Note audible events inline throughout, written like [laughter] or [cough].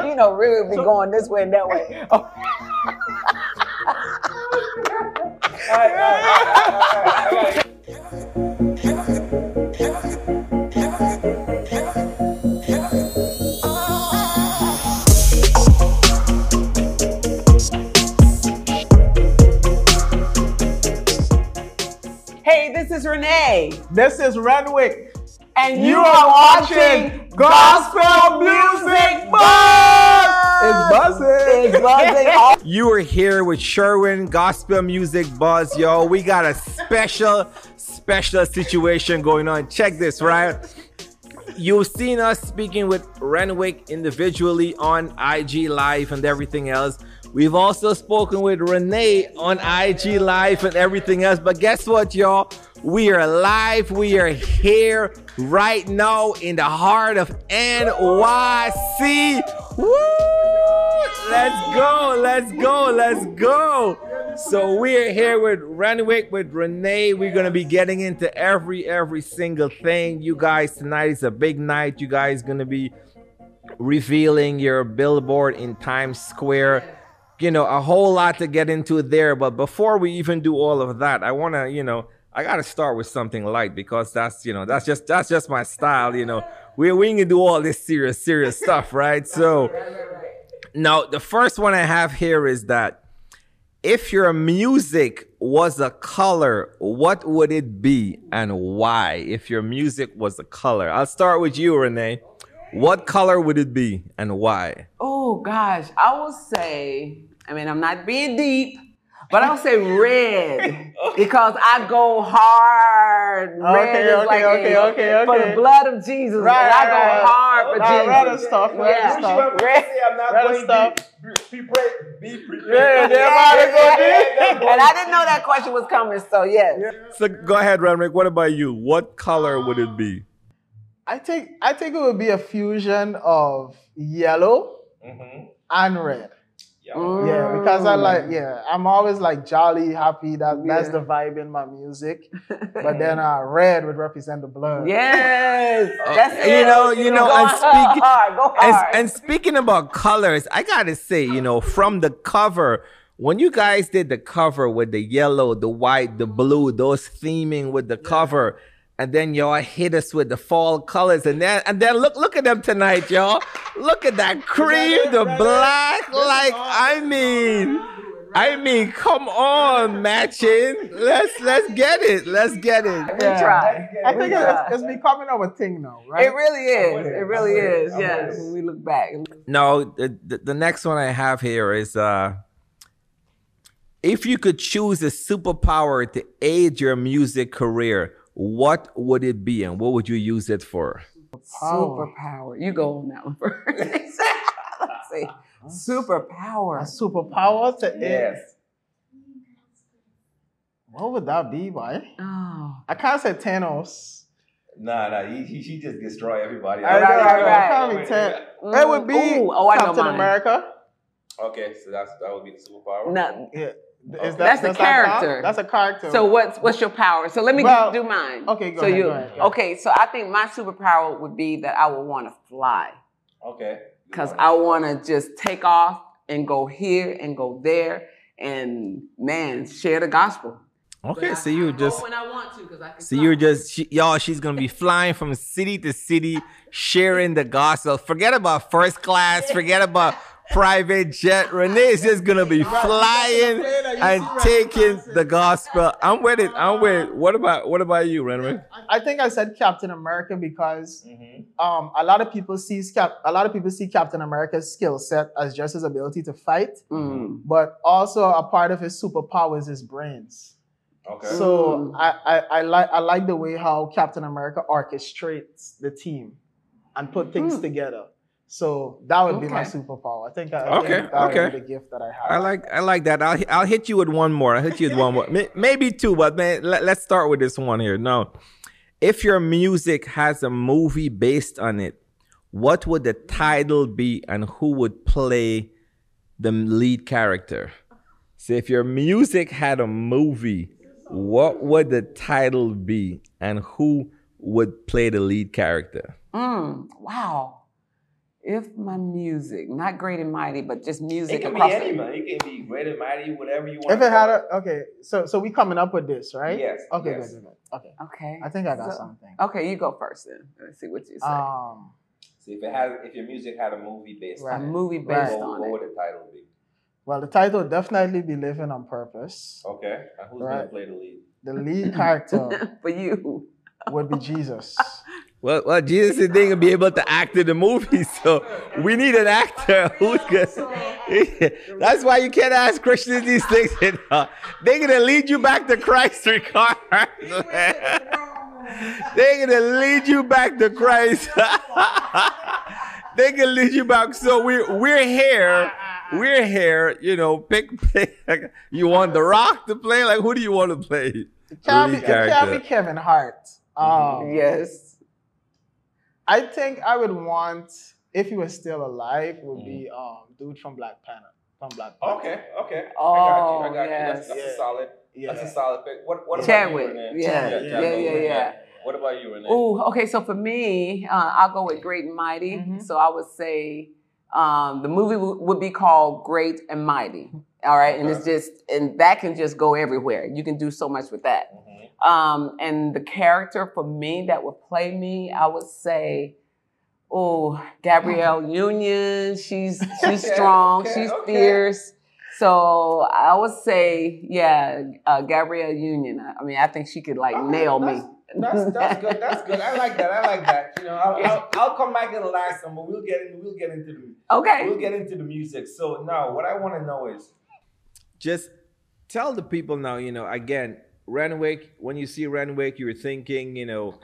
right. you know, really be going this way and that way. [laughs] Oh. all right, all right, all right, Hey, this is Renee. This is Renwick. And you, you are, watching Gospel Music! It's buzzing. It's buzzing. [laughs] you are here with Sherwin Gospel Music Buzz, yo. We got a special, special situation going on. Check this, right? You've seen us speaking with Renwick individually on IG Live and everything else. We've also spoken with Renee on IG Live and everything else. But guess what, y'all? We are live. We are here right now in the heart of NYC. Woo! Let's go. Let's go. Let's go. So we're here with Renwick, with Renee. We're gonna be getting into every every single thing. You guys tonight is a big night. You guys gonna be revealing your billboard in Times Square you know, a whole lot to get into there. But before we even do all of that, I want to, you know, I got to start with something light because that's, you know, that's just that's just my style. You know, we we can do all this serious serious stuff, [laughs] right? So now the first one I have here is that if your music was a color, what would it be and why? If your music was a color, I'll start with you, Renee. What color would it be and why? Oh gosh, I will say I mean, I'm not being deep, but I'll oh. say red [laughs] because I go hard. Red okay, is okay, like okay, a, okay, okay. for the blood of Jesus. Right, and I go right. hard for Nah, Jesus. red is tough, red yeah. is tough. Red, I'm not Red is tough. Be, be, pre- be prepared. Yeah, they're yeah, about to go yeah. deep. and I didn't know that question was coming, so yes. So go ahead, Renwick. What about you? What color would it be? I think I think it would be a fusion of yellow mm-hmm. and red. Mm. Yeah, because I like yeah, I'm always like jolly, happy. That that's the vibe in my music. [laughs] But then uh, red would represent the blood. Yes, [laughs] that's Uh, you it. know, you know, go and speaking- And, and speaking about colors, I gotta say, you know, from the cover, when you guys did the cover with the yellow, the white, the blue, those theming with the cover, and then y'all hit us with the fall colors, and then and then look look at them tonight, y'all. Look at that cream, the black. Like I mean, I mean, come on, matching. Let's let's get it. Let's get it. we try. I We think try. it's, it's becoming our thing now, right? It really is. It really with it. is. I'm Yes. When we look back. No, the, the, the next one I have here is uh if you could choose a superpower to aid your music career, what would it be and what would you use it for? Power. Superpower. You go on that one first. [laughs] Let's see. Superpower. A Superpower. superpower to it. What would that be, boy? Oh. I can't say Thanos. Nah, nah, he, he, she just destroy everybody. I Right, know, right, I know, right. it can't be Thanos. Mm-hmm. It would be Ooh, oh, I know Captain. America. Okay, so that's that would be the superpower. No. Yeah. Is That's the does that count? character. That's a character. So what's what's your power? So let me Well, do mine. okay, go so ahead, you go ahead, go okay? So I think my superpower would be that I would want to fly Okay. because I want to just take off and go here and go there and man share the gospel. Okay, so you just when I want to because I can. so you're just she, y'all she's going to be flying from city to city sharing the gospel. Forget about first class, forget about private jet. Renee is just going to be flying and taking the gospel. I'm with it. I'm with it. What about what about you, Renwick? I think I said Captain America because Mm-hmm. um, a lot of people see Cap- a lot of people see Captain America's skill set as just his ability to fight, Mm. but also a part of his superpower is his brains. Okay. So I, I, I like I like the way how Captain America orchestrates the team and put things Hmm. together. So that would be my superpower. I think I, I Okay, think that would okay. be the gift that I have. I like I like that. I'll I'll hit you with one more. I'll hit you with one more. [laughs] Maybe two, but man, let, let's start with this one here. No. If your music has a movie based on it, what would the title be and who would play the lead character? So if your music had a movie, what would the title be and who would play the lead character? Mm, wow. If my music, not great and mighty, but just music It can be across any the- man. It can be great and mighty, whatever you want. If it had a okay, so so we coming up with this, right? Yes, Okay, yes. good, good, good. Okay. Okay. I think I got So- something. Okay, you go first then. Let's see what you say. Um, See if it had, if your music had a movie based a right. on it, movie based what, on what it. would the title be? well, the title would definitely be "Living on Purpose." Okay, and who's gonna play the lead? The lead character [laughs] For you. would be Jesus. [laughs] Well, well, Jesus is gonna be able to act in the movie, [laughs] so we need an actor [laughs] who's [laughs] gonna. That's why you can't ask Christians these things. You know? They're gonna lead you back to Christ, regardless. They're gonna lead you back to Christ. they can lead you back. So we're we're here. We're here. You know, pick, pick. You want The Rock to play? Like, who do you want to play? It can't, be, it can't be Kevin Hart. Um, Yes. I think I would want, if he was still alive, would Mm-hmm. be um dude from Black Panther. From Black Panther. Okay, okay. Oh, I got you. I got yes. you. That's, that's Yeah. a solid. Yeah. That's a solid pick. What what Chadwick, about you, Renee? yeah, yeah, Chadwick, yeah, Renee. yeah. What about you, Renee? Oh, okay. So for me, uh, I'll go with Great and Mighty. Mhm. So I would say um, the movie w- would be called Great and Mighty. All right, and it's just and that can just go everywhere. You can do so much with that. Um, and the character for me that would play me, I would say, oh, Gabrielle [laughs] Union. She's [laughs] she's Okay, strong. okay, she's okay. fierce. So I would say, yeah, uh, Gabrielle Union. I I mean, I think she could like Okay, nail me. that's- That's that's good. That's good. I like that. I like that. You know, I'll, I'll, [laughs] I'll come back in the last one, but we'll get in, we'll get into the Okay. we'll get into the music. So now, what I want to know is, just tell the people now, you know, again, Renwick, when you see Renwick, you're thinking, you know,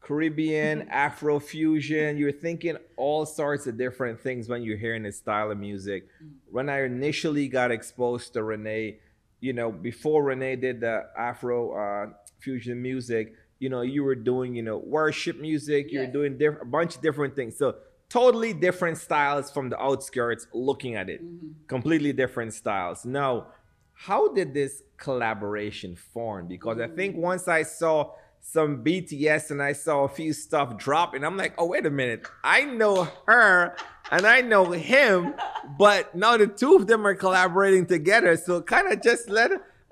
Caribbean, [laughs] Afro fusion, you're thinking all sorts of different things when you're hearing this style of music. When I initially got exposed to Renee, you know, before Renee did the Afro uh, fusion music, you know, you were doing, you know, worship music, you were Yes. doing diff- a bunch of different things. So totally different styles from the outskirts looking at it completely different styles. Now, how did this collaboration form? Because I think mm. once I saw some BTS and I saw a few stuff drop, and I'm like, oh, wait a minute. I know her and I know him, [laughs] but now the two of them are collaborating together. So kind of just let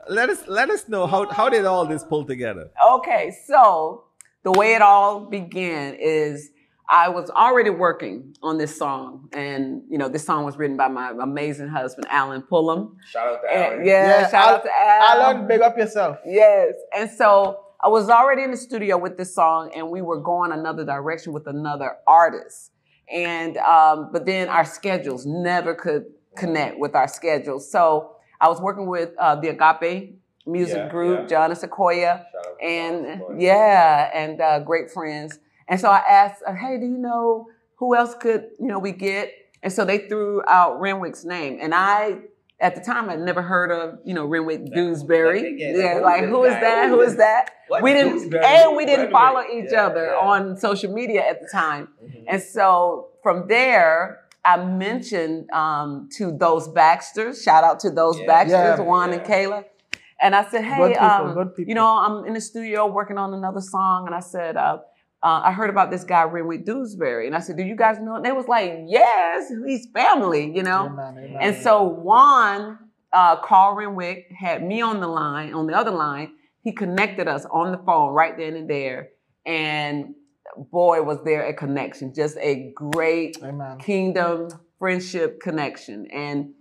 let us let us know how how did all this pull together? Okay, so the way it all began is I was already working on this song, and you know, this song was written by my amazing husband, Alan Pullum. shout out to And, yeah, Yeah, shout Al- out to Al. Alan, big up yourself. Yes. And so I was already in the studio with this song, and we were going another direction with another artist. And um, but then our schedules never could connect with our schedules. So I was working with uh, the Agape Music Yeah, Group, yeah. John Sequoia, Shout out to and Aaron, yeah, and uh, great friends. And so I asked, uh, "Hey, do you know who else could you know we get?" And so they threw out Renwick's name, and I at the time I'd never heard of you know Renwick Duesbury. Yeah, Yeah, who like is who this is guy? that? Who Who is is that? [laughs] What We didn't, Duesbury? and we didn't Renwick. follow each Yeah, other yeah. on social media at the time. Mhm. And so from there, I mentioned um, to those Baxters, shout out to those Yeah. Baxters, Yeah. Juan and Kayla. And I said, hey, people, um, you know, I'm in the studio working on another song. And I said, uh, uh, I heard about this guy, Renwick Duesbury. And I said, do you guys know? And they was like, yes, he's family, you know? Amen, amen. And so Juan, uh, Carl Renwick, had me on the line, on the other line. He connected us on the phone right then and there. And boy, was there a connection, just a great Amen. kingdom friendship connection. And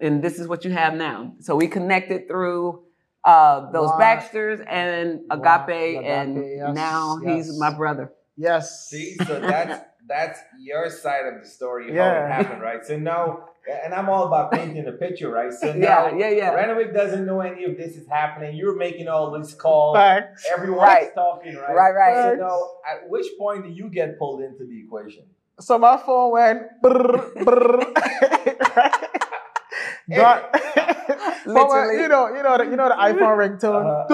and this is what you have now. So we connected through uh, those Wow. Baxters and Wow. Agape, Agape, and yes, now yes. he's my brother. Yes. See, so that's that's your side of the story, how Yeah. it happened, right? So now, and I'm all about painting the picture, right? So [laughs] Yeah, now, yeah, yeah. Renwick doesn't know any of this is happening. You're making all these calls. Facts. Everyone's Right. talking, right? Right, right. So now, at which point do you get pulled into the equation? So my phone went brr, brr. [laughs] [laughs] God, [laughs] Literally. you know, you know, the, you know the iPhone ringtone. Uh-huh.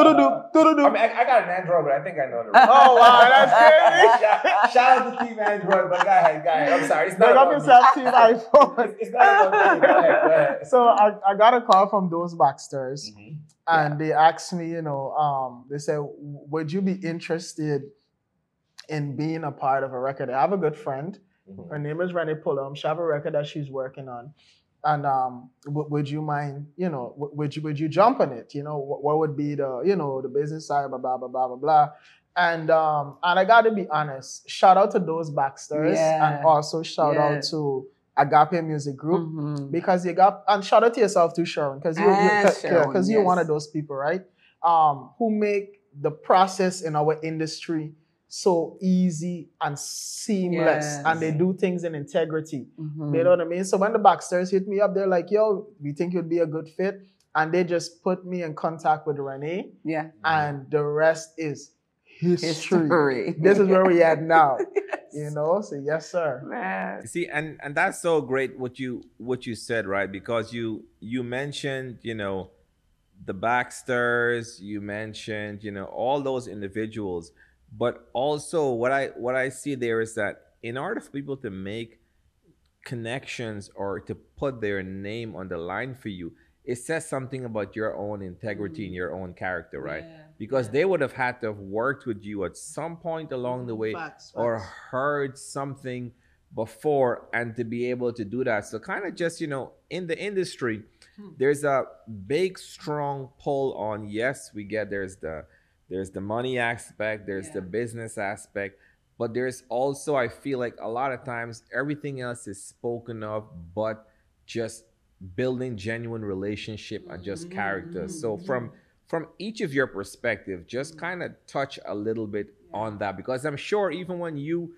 doo-doo-doo. I mean, I, I got an Android, but I think I know the. Oh, wow, that's [laughs] crazy. shout, shout out to Team Android, but go ahead, go ahead. I'm sorry, it's not up yourself, team [laughs] iPhone. It's, it's not about me. Go ahead, go ahead. So I, I got a call from those Baxters, Mhm. and they asked me, you know, um, they said, would you be interested in being a part of a record? I have a good friend. Mhm. Her name is Renee Pullum. She have a record that she's working on. And um, w- would you mind, you know, w- would you would you jump on it? You know, what, what would be the, you know, the business side, blah blah blah blah blah blah. And um, and I got to be honest. Shout out to those Baxters, Yeah. and also shout out to Agape Music Group Mhm. because you got and shout out to yourself too, Sharon, because you because Sharon, you're one of those people, right? Um, who make the process in our industry so easy and seamless, Yes. and they do things in integrity. Mhm. You know what I mean? So when the Baxters hit me up, they're like, "Yo, we think you'd be a good fit," and they just put me in contact with Renee, Yeah. and the rest is history. History. This is where we at [laughs] now. Yes. You know, so yes, sir. Man. See and and that's so great what you what you said right because you you mentioned you know the Baxters you mentioned you know all those individuals but also what I what I see there is that in order for people to make connections or to put their name on the line for you it says something about your own integrity and mm. your own character right? Yeah, because they would have had to have worked with you at some point along the mm, way Facts, or facts. heard something before and to be able to do that. So kind of just you know in the industry hmm. there's a big strong pull on yes we get there's the there's the money aspect there's the business aspect but there's also i feel like a lot of times everything else is spoken of but just building genuine relationship and just mm-hmm, character. Mm-hmm, so from mm-hmm. from each of your perspective just kind of touch a little bit on that because i'm sure even when you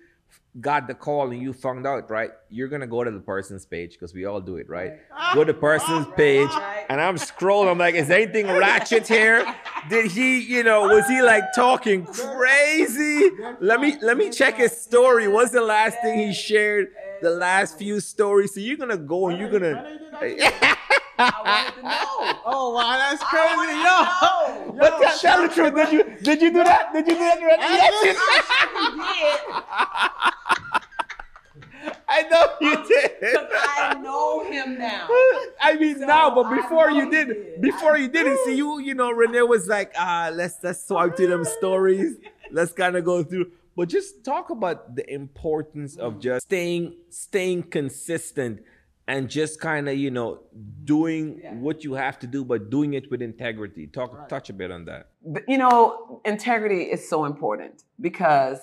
got the call and you found out right you're gonna go to the person's page because we all do it right? Go to [laughs] the person's page and i'm scrolling i'm like is anything ratchet here did he you know was he like talking crazy let me let me check his story what's the last thing he shared the last few stories so you're gonna go and you're gonna I wanted to know. Oh wow, that's crazy, to know. but tell, tell the truth did you did you do that did you do that? Yes. [laughs] I know you did. Because I know him now. [laughs] I mean So, now, but before you did, you did. before I you did it, see you, you know, Renee was like, uh, let's let's swipe to them stories. Let's kind of go through. But just talk about the importance of just staying staying consistent and just kind of, you know, doing Yeah. what you have to do, but doing it with integrity. Talk touch a bit on that. But, you know, integrity is so important because,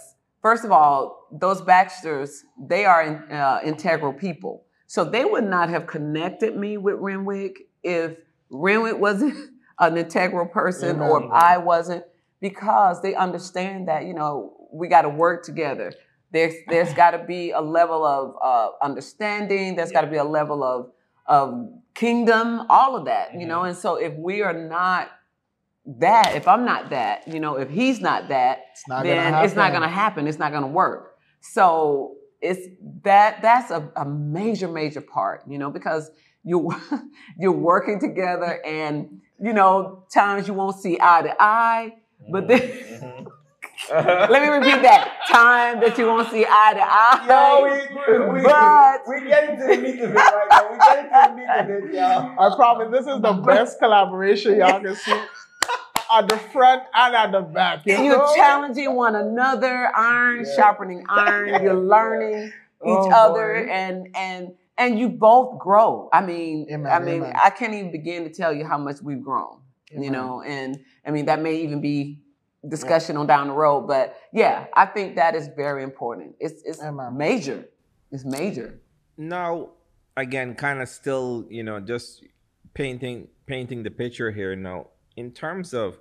first of all, those Baxters, they are uh, integral people. So they would not have connected me with Renwick if Renwick wasn't [laughs] an integral person or if I wasn't, because they understand that, you know, we got to work together. There's, there's [laughs] got to be a level of uh, understanding. There's got to be a level of, of kingdom, all of that, you know. And so if we are not that, if I'm not that, you know, if he's not that, It's not gonna then it's not going to happen. It's not going to work. So it's that that's a, a major, major part, you know, because you [laughs] you're working together, and you know, times you won't see eye to eye, but then. Mhm. [laughs] Let me repeat that. Time that you won't see eye to eye. Yo, we, we, we, But- we get into the meat of it right now. We get into the meat of it, y'all. I promise this is the best collaboration y'all can see at the front and at the back. You You're know? challenging one another, iron Yeah. sharpening [laughs] iron. You're learning Oh, each other, boy. and and and you both grow. I mean, Amen, I mean, amen. I can't even begin to tell you how much we've grown. You know, and I mean that may even be discussion on down the road, but yeah, I think that is very important. It's it's Amen. major. It's major. now again kind of still you know just painting painting the picture here now in terms of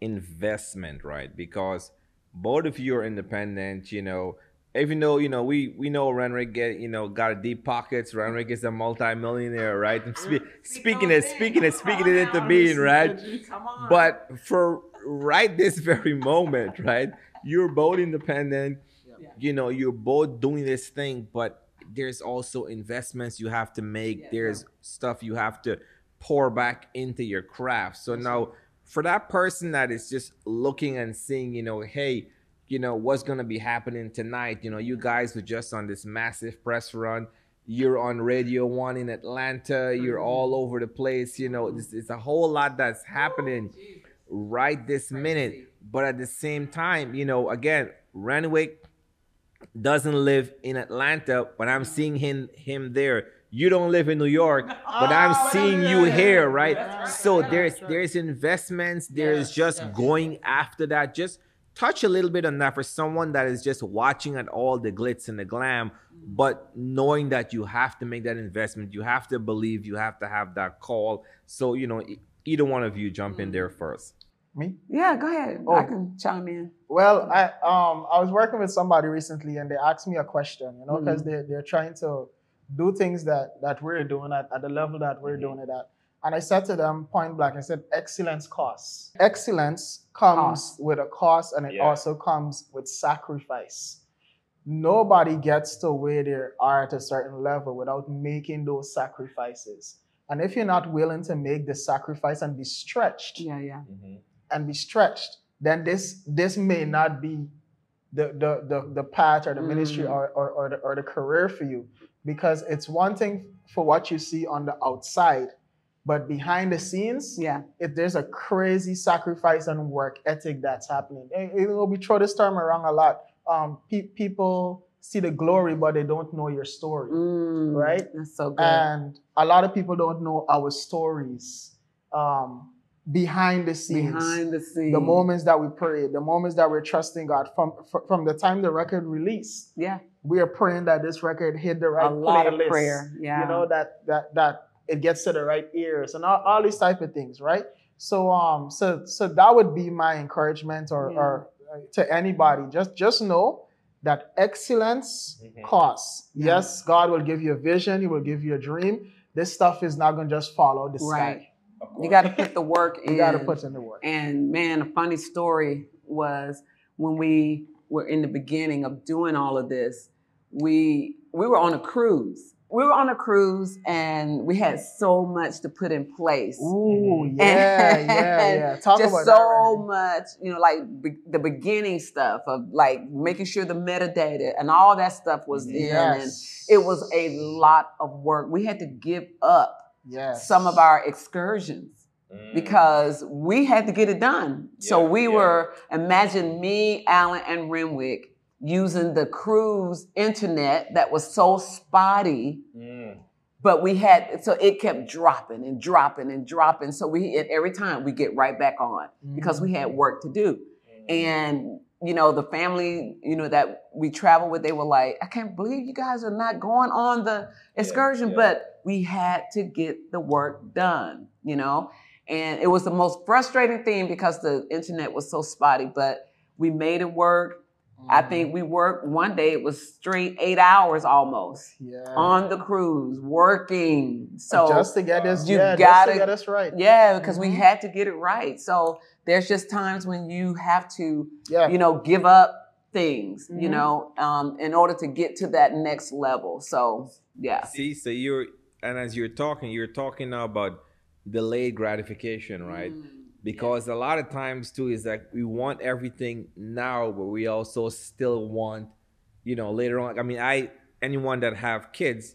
investment right because both of you are independent you know even though you know we we know Renwick get you know got deep pockets Renwick is a multi-millionaire right I'm [laughs] spe- speaking it speaking it speaking it into being right but for right this very moment, right? You're both independent. Yeah. You know, you're both doing this thing, but there's also investments you have to make. Yeah. there's stuff you have to pour back into your craft. So now for that person that is just looking and seeing, you know, hey, you know, what's gonna be happening tonight? You know, you guys were just on this massive press run. You're on Radio One in Atlanta. You're Mhm. all over the place. You know, it's, it's a whole lot that's happening right this minute. But at the same time, you know, again, Renwick doesn't live in Atlanta, but I'm seeing him him there. You don't live in New York, [laughs] but I'm Oh, seeing you here, right? Right. So Yeah, there's that's there's investments, there's Yes, just yes. going after that. Just touch a little bit on that for someone that is just watching at all the glitz and the glam, but knowing that you have to make that investment, you have to believe, you have to have that call. So you know, e- either one of you jump in there first. Me? Yeah, go ahead. Oh. I can chime in. Well, I um I was working with somebody recently and they asked me a question, you know, because Mhm. they they're trying to do things that that we're doing at, at the level that we're doing it at. And I said to them point blank, I said, excellence costs. Excellence comes Cost. with a cost and it Yeah. also comes with sacrifice. Nobody gets to where they are at a certain level without making those sacrifices. And if you're not willing to make the sacrifice and be stretched, Yeah, yeah. Mhm. and be stretched, then this this may not be the the the, the path or the ministry Mm. or, or, or, the, or the career for you. Because it's one thing for what you see on the outside, but behind the scenes, Yeah. if there's a crazy sacrifice and work ethic that's happening. And, you know, we throw this term around a lot. Um, pe- people see the glory, but they don't know your story. Mm, Right? That's so good. And a lot of people don't know our stories um, behind the scenes Behind the scenes. the moments that we pray, the moments that we're trusting God from from the time the record released, Yeah. We are praying that this record hit the right a lot of prayer. Yeah. You know that that that it gets to the right ears and all, all these type of things, right? So um so so that would be my encouragement or Yeah. or uh, to anybody. Just just know that excellence Mhm. costs. Yeah. Yes, God will give you a vision. He will give you a dream. This stuff is not going to just follow the Right. sky. You got to put the work [laughs] in. You got to put in the work. And man, a funny story was when we were in the beginning of doing all of this, we we were on a cruise. We were on a cruise and we had so much to put in place. Ooh, yeah, yeah, [laughs] yeah. Talk just about so that. Randy. much, you know, like be- the beginning stuff of like making sure the metadata and all that stuff was in, and Yes. it was a lot of work. We had to give up yes. some of our excursions Mm. because we had to get it done. so we yeah. were, imagine me, Alan, and Renwick using the cruise internet that was so spotty, Mm. but we had, so it kept dropping and dropping and dropping. So we, and every time we get right back on because we had work to do. Mm. And, you know, the family, you know, that we travel with, they were like, I can't believe you guys are not going on the excursion, yeah. but we had to get the work done, you know? And it was the most frustrating thing because the internet was so spotty, but we made it work. I Mm. think we worked one day, it was straight eight hours almost yeah. on the cruise, working. So just to get this, you yeah, gotta- just to get us right. yeah, because we Mhm. had to get it right. So there's just times when you have to Yeah. you know, give up things, you Mhm. know, um, in order to get to that next level. So, yeah. See, so you're and as you're talking, you're talking now about delayed gratification, right? Mm, Because a lot of times too is like we want everything now, but we also still want, you know, later on. I mean, I anyone that have kids,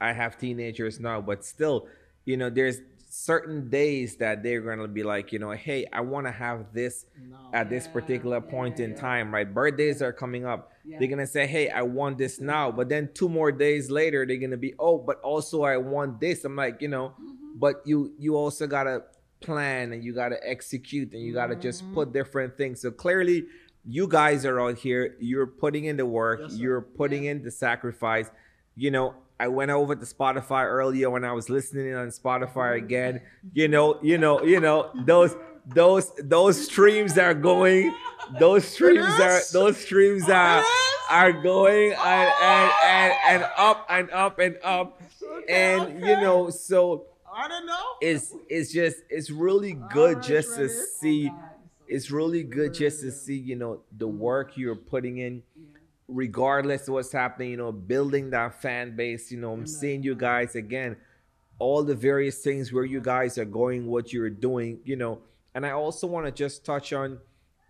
I have teenagers now, but still, you know, there's certain days that they're gonna be like, you know, hey, I want to have this No. at this particular point in time, right? Birthdays are coming up. Yeah. They're gonna say, "Hey, I want this now," but then two more days later, they're gonna be, "Oh, but also I want this." I'm like, you know, Mhm. but you you also gotta plan and you gotta execute and you gotta just Mhm. put different things. So clearly, you guys are out here. You're putting in the work. Yes, you're putting in the sacrifice. You know, I went over to Spotify earlier when I was listening on Spotify again. You know, you know, you know those those those streams are going. Those streams are those streams are are going and and, and, and up and up and up. And you know, so I don't know. it's it's just it's really good just to see it's really good just to see you know the work you're putting in regardless of what's happening you know building that fan base you know i'm seeing you guys again all the various things where you guys are going what you're doing you know and i also want to just touch on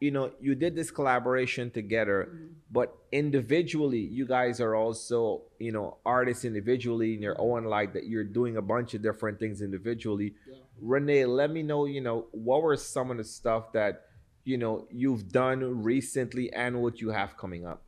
you know you did this collaboration together but individually you guys are also you know artists individually in your own light that you're doing a bunch of different things individually Yeah. renee let me know you know what were some of the stuff that you know you've done recently and what you have coming up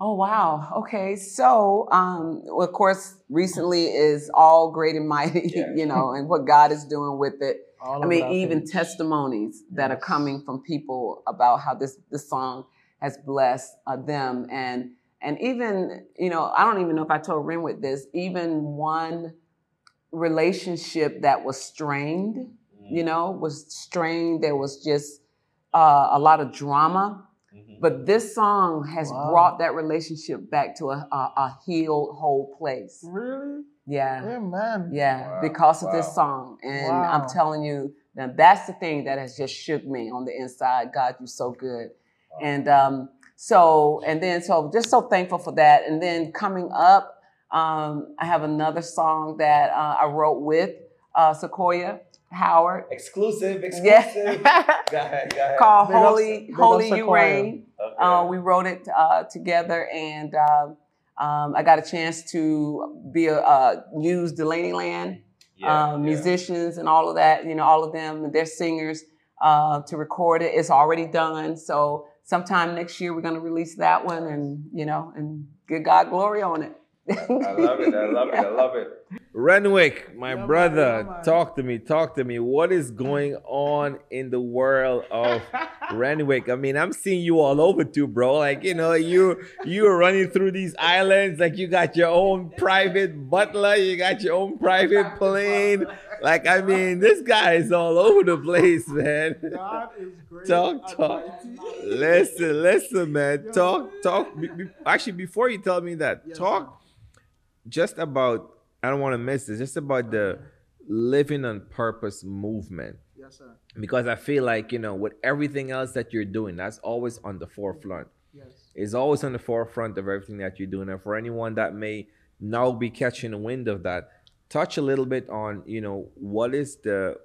Oh wow. Okay. So, um, of course, recently is all great and mighty, [laughs] Yeah. you know, and what God is doing with it. All I mean, even testimonies that are coming from people about how this this song has blessed uh, them, and and even you know, I don't even know if I told Renwick this. Even one relationship that was strained, Mm-hmm. you know, was strained. There was just uh, a lot of drama. Mhm. But this song has Wow. brought that relationship back to a, a, a healed, whole place. Really? Yeah. Amen. Yeah, Wow, because of this song. And Wow. I'm telling you, that that's the thing that has just shook me on the inside. God, you're so good. And um, so, and then, so just so thankful for that. And then coming up, um, I have another song that uh, I wrote with uh, Sequoia Howard. exclusive, exclusive. Yeah. [laughs] Go ahead, go ahead. Called Holy, Holy You Reign. Okay. Uh, we wrote it uh, together, and um, um, I got a chance to be a, uh, use Delaney Land Yeah, uh, yeah. musicians and all of that. You know, all of them, they're singers uh, to record it. It's already done. So sometime next year we're going to release that one, and you know, and give God glory on it. I love it. I love it. I love it. Renwick, my Yeah, brother, yeah, talk to me. Talk to me. What is going on in the world of [laughs] Renwick? I mean, I'm seeing you all over too, bro. Like, you know, you you are running through these islands. Like, you got your own private butler. You got your own private plane. Like, I mean, this guy is all over the place, man. God is great. Talk, talk. Listen, listen, man. Talk, talk. Be- be- Actually, before you tell me that, Yes, talk just about. I don't want to miss this. Just about the living on purpose movement, Yes, sir. because I feel like you know, with everything else that you're doing, that's always on the forefront. Yes. It's always on the forefront of everything that you're doing. And for anyone that may now be catching the wind of that, touch a little bit on you know what is the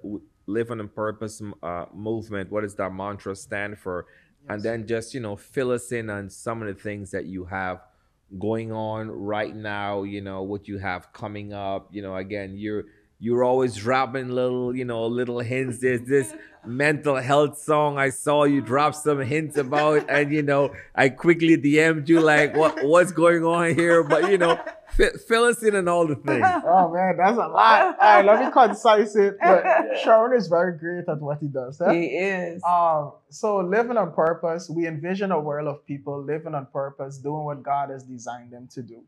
living on purpose uh, movement. What does that mantra stand for? and then just you know fill us in on some of the things that you have going on right now you know what you have coming up you know again you're you're always dropping little you know little hints there's this [laughs] mental health song i saw you drop some hints about and you know i quickly dm'd you like what what's going on here but you know fi- fill us in on all the things [laughs] Oh man, that's a lot. All right, let me concise it. But [laughs] Sharon is very great at what he does. eh? he is. Um, so living on purpose, we envision a world of people living on purpose, doing what God has designed them to do.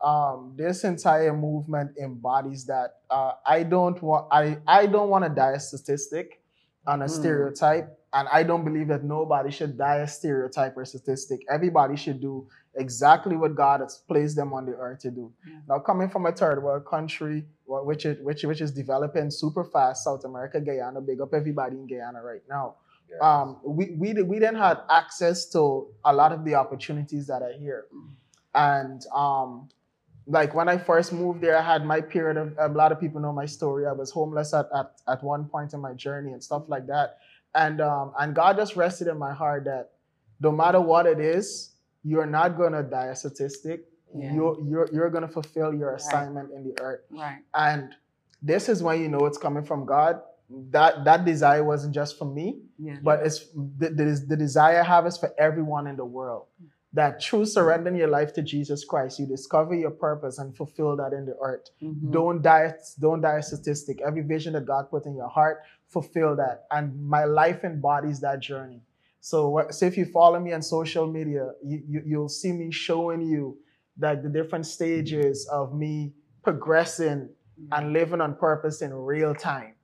Um, this entire movement embodies that. Uh, I don't want I, I don't want to die a statistic on a Mm. stereotype, and I don't believe that nobody should die a stereotype or statistic. Everybody should do exactly what God has placed them on the earth to do. Yeah. Now, coming from a third world country, which is which, which is developing super fast, South America, Guyana, big up everybody in Guyana right now Yeah. um, we we we then had access to a lot of the opportunities that are here, and um, like when I first moved there, I had my period of a lot of people know my story. I was homeless at at, at one point in my journey and stuff like that, and um, and God just rested in my heart that no matter what it is, you're not gonna die a statistic. Yeah. You're you're you're gonna fulfill your Right. assignment in the earth. right. And this is when you know it's coming from God. That that desire wasn't just for me, Yeah. but it's the, the, the desire I have is for everyone in the world. That through surrendering your life to Jesus Christ, you discover your purpose and fulfill that in the earth. Mhm. Don't die, don't die a statistic. Every vision that God put in your heart, fulfill that. And my life embodies that journey. So, so if you follow me on social media, you, you, you'll see me showing you like the different stages of me progressing and living on purpose in real time.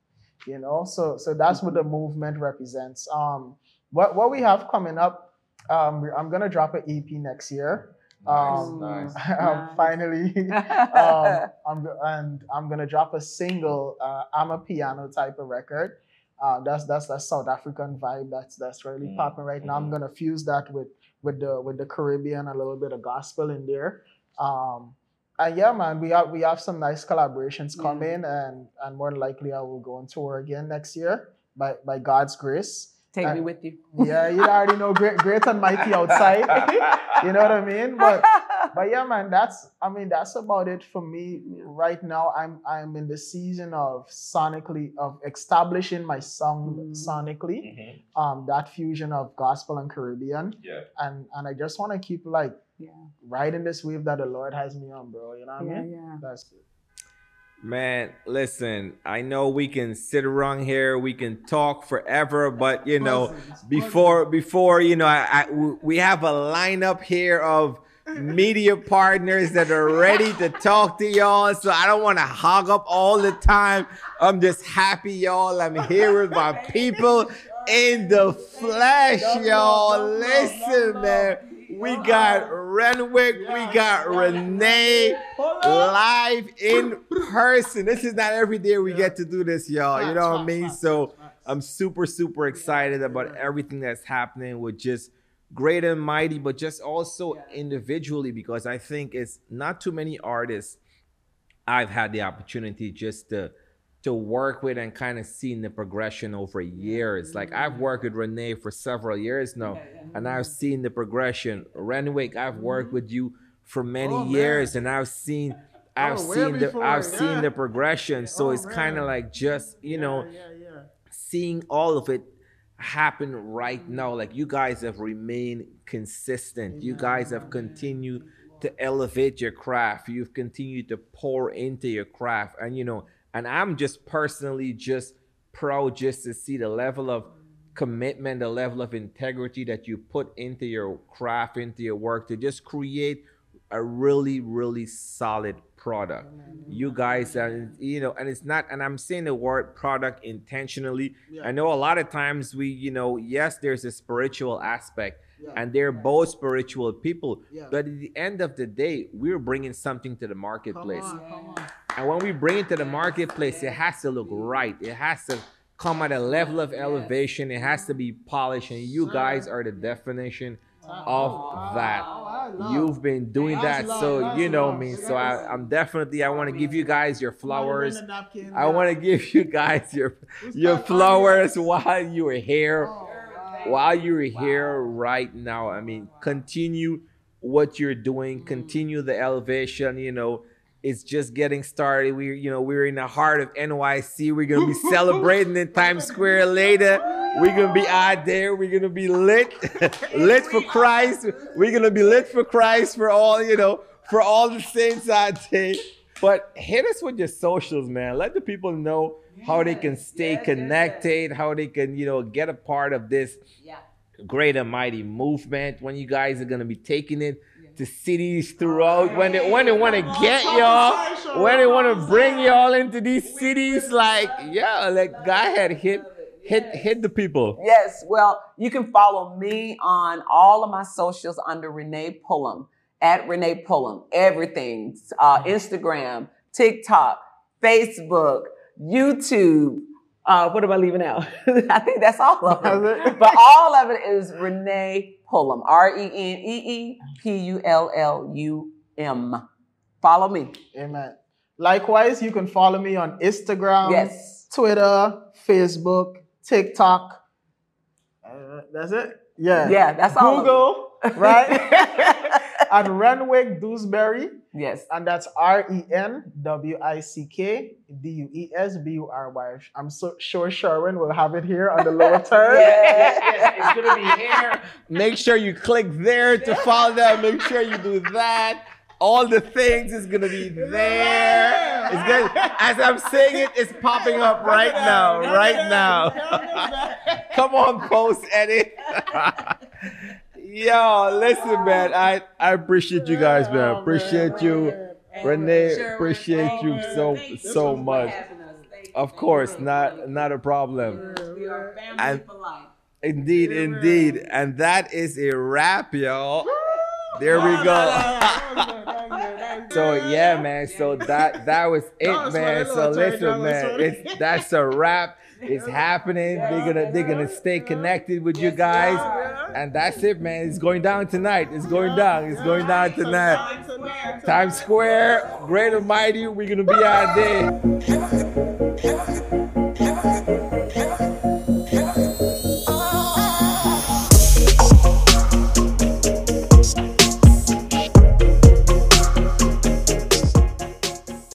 You know, so so that's what the movement represents. Um, what what we have coming up, um, I'm gonna drop an EP next year. Nice, Um, nice. [laughs] um, Nice. finally, [laughs] um, I'm and I'm gonna drop a single. Uh, Amapiano type of record. Uh, that's that's that South African vibe. That's that's really Mm, popping right now. I'm mhm. gonna fuse that with with the with the Caribbean, a little bit of gospel in there. Um, and yeah, man, we have we have some nice collaborations Yeah. coming, and and more than likely I will go on tour again next year by by God's grace. Take me Uh, with you. Yeah, you already know great great and mighty outside. [laughs] you know what I mean? But [laughs] but yeah, man, that's I mean that's about it for me right now. I'm I'm in the season of sonically of establishing my sound Mhm. sonically. Mhm. Um, that fusion of gospel and Caribbean, Yeah. and and I just want to keep like Yeah. riding this wave that the Lord has me on, bro. You know what I mean? yeah. That's it. Man, listen, I know we can sit around here, we can talk forever, but you know, before before you know, I, I we have a lineup here of media partners that are ready to talk to y'all. So I don't want to hog up all the time. I'm just happy, y'all. I'm here with my people in the [laughs] flesh, y'all. Listen, man. We got Renwick, we got Renee live in person. This is not every day we get to do this, y'all. You know what I mean? So I'm super, super excited about everything that's happening with just great and mighty, but just also individually because I think it's not too many artists I've had the opportunity just to to work with and kind of seen the progression over years. Like I've worked with Renee for several years now, and I've seen the progression. Renwick, I've worked mm-hmm. with you for many Oh, man. years, and I've seen oh, I've Oh, seen the before, I've yeah. seen the progression. So Oh, it's kind of like just you know Yeah, yeah, yeah. seeing all of it happen right mm-hmm. now. Like you guys have remained consistent. You guys have continued to elevate your craft. You've continued to pour into your craft. And you know, and I'm just personally just proud just to see the level of commitment, the level of integrity that you put into your craft, into your work to just create a really, really solid product. You guys, and you know, and it's not, and I'm saying the word product intentionally. Yeah. I know a lot of times we, you know, yes, there's a spiritual aspect, Yeah. and they're both spiritual people, Yeah. but at the end of the day, we're bringing something to the marketplace Come on, come on. And when we bring it to the marketplace, it has to look right. It has to come at a level of elevation. It has to be polished. And you guys are the definition of that. You've been doing that, love, so you know love. me. So I, I'm definitely. I want to give you guys your flowers. Come on, bring the napkin, I want to give you guys your your flowers while you are here Oh. While you're here right now i mean continue what you're doing mm-hmm. continue the elevation you know. It's just getting started. We you know we're in the heart of nyc we're gonna be [laughs] celebrating in times square later. We're gonna be out there. We're gonna be lit [laughs] lit for christ. We're gonna be lit for christ for all you know for all the saints out there but hit us with your socials man. Let the people know how they can stay connected how they can you know get a part of this great and mighty movement when you guys are gonna be taking it to cities throughout when they when they want to get y'all when they want to bring y'all into these cities like yeah like go ahead hit hit hit the people. Yes, well, you can follow me on all of my socials under Renee Pullum, at Renee Pullum, everything uh, Instagram, TikTok, Facebook, YouTube. Uh, what am I leaving out? [laughs] I think that's all of. It. but all of it is Renee Pullum, R E N E E P U L L U M. Follow me. Amen. Likewise, you can follow me on Instagram, yes. Twitter, Facebook, TikTok. Uh, that's it. Yeah. Yeah, that's all. Google, right? [laughs] and Renwick Duesbury, yes. and that's R E N W I C K D U E S B U R Y. I'm so sure Sherwin will have it here on the lower [laughs] third. Yeah. it's gonna be here make sure you click there to follow them make sure you do that all the things is gonna be there it's good as i'm saying it it's popping up right now right now [laughs] Come on, post edit. [laughs] Yo, listen, man. I, I appreciate you guys, man. Appreciate you. Renee, appreciate you so so much. Of course, not not a problem. We are family And- for life. Indeed, indeed. And that is a wrap, y'all. There we go. [laughs] So yeah, man. So that that was it, man. So listen, man. It's that's a wrap. It's happening. They're gonna they're gonna stay connected with you guys, and that's it, man. It's going down tonight. It's going down. It's going down tonight. Times Square, Great and Mighty. We're gonna be out there. [laughs]